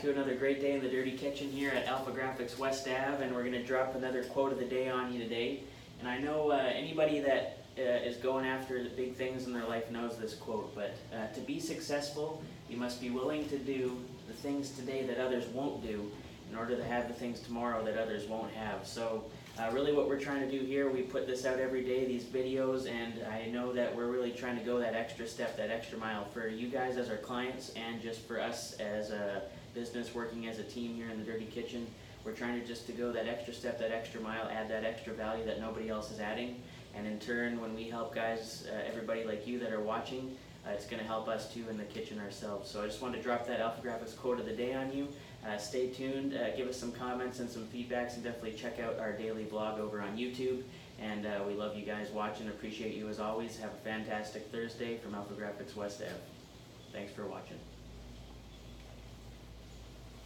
to another great day in the Dirty Kitchen here at AlphaGraphics West Ave, and we're going to drop another quote of the day on you today. And I know uh, anybody that uh, is going after the big things in their life knows this quote, but uh, to be successful, you must be willing to do the things today that others won't do in order to have the things tomorrow that others won't have. So, uh, really, what we're trying to do here, we put this out every day, these videos, and I know that we're really trying to go that extra step, that extra mile for you guys as our clients, and just for us as a business working as a team here in the Dirty Kitchen. We're trying to just to go that extra step, that extra mile, add that extra value that nobody else is adding. And in turn, when we help guys, uh, everybody like you that are watching, uh, it's going to help us too in the kitchen ourselves. So I just wanted to drop that AlphaGraphics quote of the day on you. Uh, stay tuned, uh, give us some comments and some feedbacks, and definitely check out our daily blog over on YouTube. And uh, we love you guys watching, appreciate you as always. Have a fantastic Thursday from AlphaGraphics West Ave. Thanks for watching.